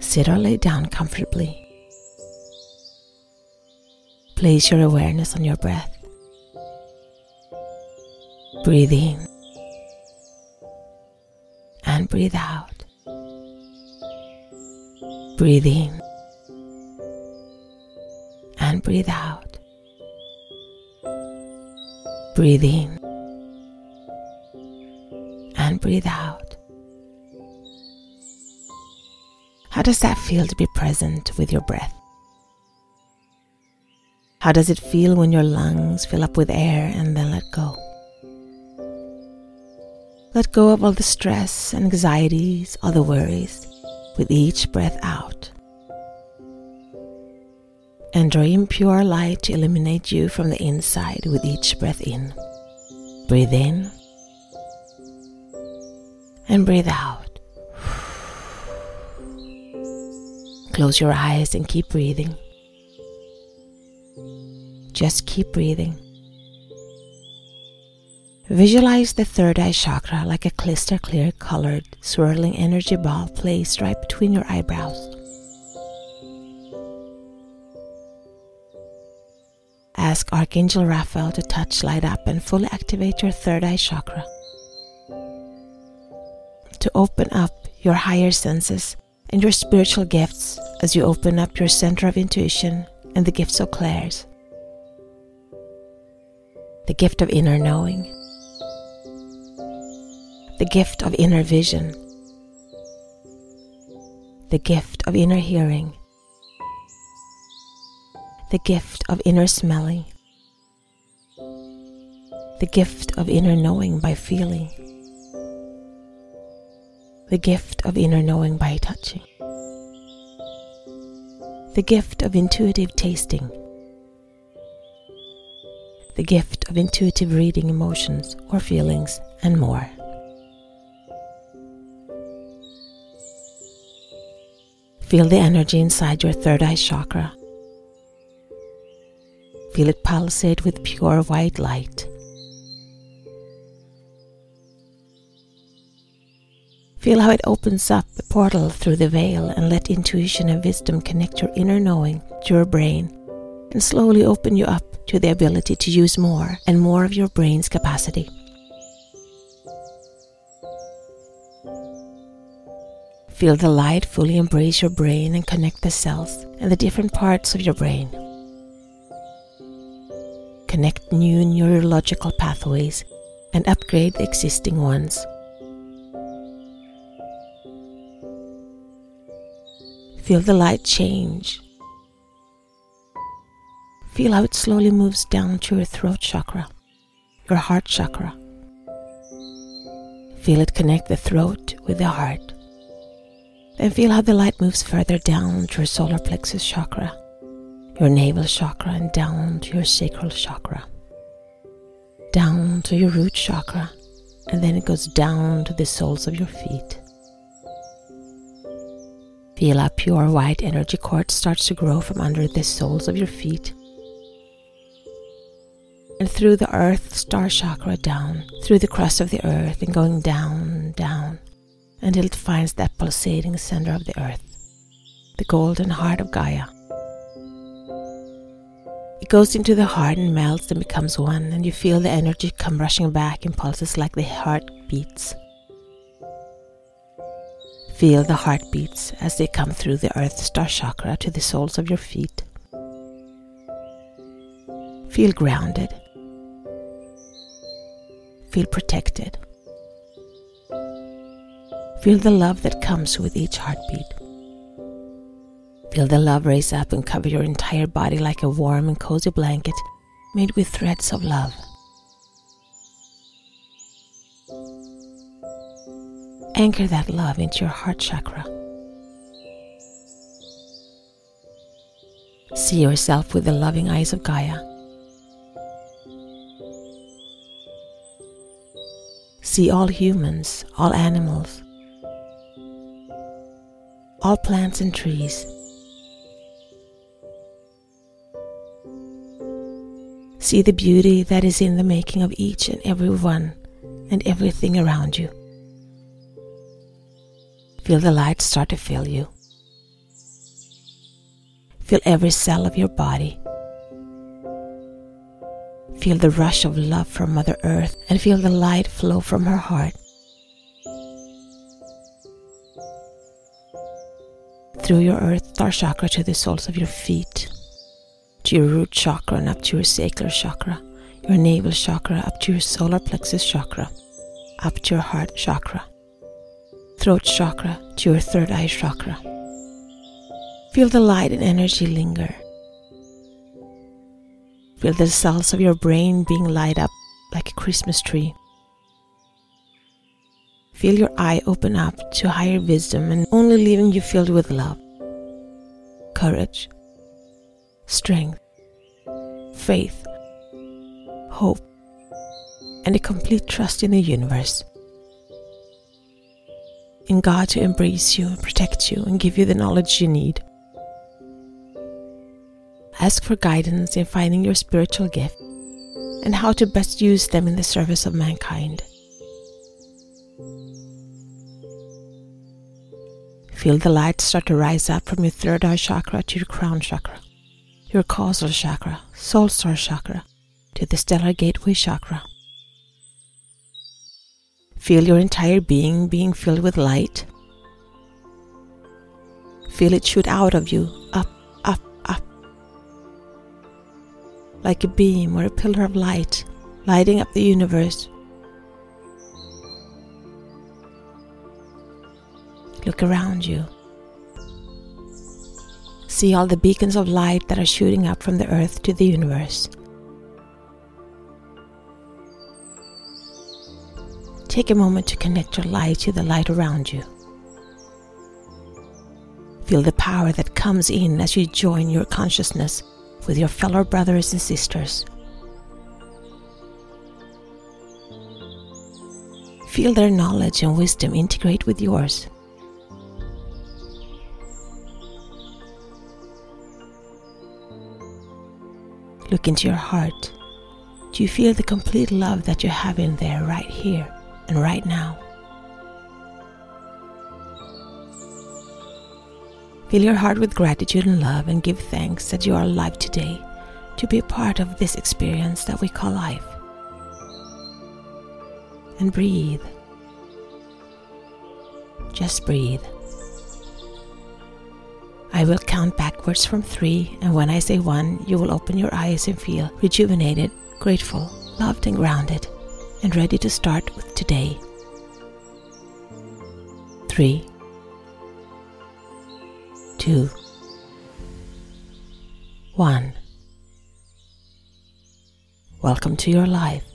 Sit or lay down comfortably. Place your awareness on your breath. Breathe in and breathe out. Breathe in and breathe out. Breathe in and breathe out. How does that feel to be present with your breath? How does it feel when your lungs fill up with air and then let go? Let go of all the stress and anxieties, all the worries, with each breath out. And dream pure light to illuminate you from the inside with each breath in. Breathe in and breathe out. Close your eyes and keep breathing. Just keep breathing. Visualize the third eye chakra like a crystal clear colored swirling energy ball placed right between your eyebrows. Ask Archangel Raphael to touch, light up, and fully activate your third eye chakra. To open up your higher senses and your spiritual gifts as you open up your center of intuition and the gifts of clairs. The gift of inner knowing, the gift of inner vision, the gift of inner hearing, the gift of inner smelling, the gift of inner knowing by feeling, the gift of inner knowing by touching, the gift of intuitive tasting, the gift of intuitive reading emotions or feelings, and more. Feel the energy inside your third eye chakra Feel it pulsate with pure white light. Feel how it opens up a portal through the veil and let intuition and wisdom connect your inner knowing to your brain and slowly open you up to the ability to use more and more of your brain's capacity. Feel the light fully embrace your brain and connect the cells and the different parts of your brain connect new neurological pathways, and upgrade the existing ones. Feel the light change. Feel how it slowly moves down to your throat chakra, your heart chakra. Feel it connect the throat with the heart. Then feel how the light moves further down to your solar plexus chakra your navel chakra and down to your sacral chakra, down to your root chakra, and then it goes down to the soles of your feet. Feel a pure white energy cord starts to grow from under the soles of your feet and through the earth star chakra down, through the crust of the earth and going down, down until it finds that pulsating center of the earth, the golden heart of Gaia It goes into the heart and melts and becomes one, and you feel the energy come rushing back in pulses like the heart beats. Feel the heartbeats as they come through the earth star chakra to the soles of your feet. Feel grounded. Feel protected. Feel the love that comes with each heartbeat. Feel the love raise up and cover your entire body like a warm and cozy blanket made with threads of love. Anchor that love into your heart chakra. See yourself with the loving eyes of Gaia. See all humans, all animals, all plants and trees See the beauty that is in the making of each and every one and everything around you. Feel the light start to fill you. Feel every cell of your body. Feel the rush of love from Mother Earth and feel the light flow from her heart. Through your earth star chakra to the soles of your feet, to your root chakra and up to your sacral chakra, your navel chakra up to your solar plexus chakra, up to your heart chakra, throat chakra to your third eye chakra. Feel the light and energy linger. Feel the cells of your brain being light up like a Christmas tree. Feel your eye open up to higher wisdom and only leaving you filled with love, courage, strength, faith, hope, and a complete trust in the universe. In God to embrace you, protect you, and give you the knowledge you need. Ask for guidance in finding your spiritual gift and how to best use them in the service of mankind. Feel the light start to rise up from your third eye chakra to your crown chakra, your causal chakra, soul star chakra, to the stellar gateway chakra. Feel your entire being being filled with light. Feel it shoot out of you, up, up, up. Like a beam or a pillar of light, lighting up the universe. Look around you. See all the beacons of light that are shooting up from the earth to the universe. Take a moment to connect your light to the light around you. Feel the power that comes in as you join your consciousness with your fellow brothers and sisters. Feel their knowledge and wisdom integrate with yours. Look into your heart. Do you feel the complete love that you have in there right here? And right now. Fill your heart with gratitude and love and give thanks that you are alive today to be a part of this experience that we call life. And breathe. Just breathe. I will count backwards from three, and when I say one, you will open your eyes and feel rejuvenated, grateful, loved, and grounded and ready to start with today. 3, 2, 1. Welcome to your life.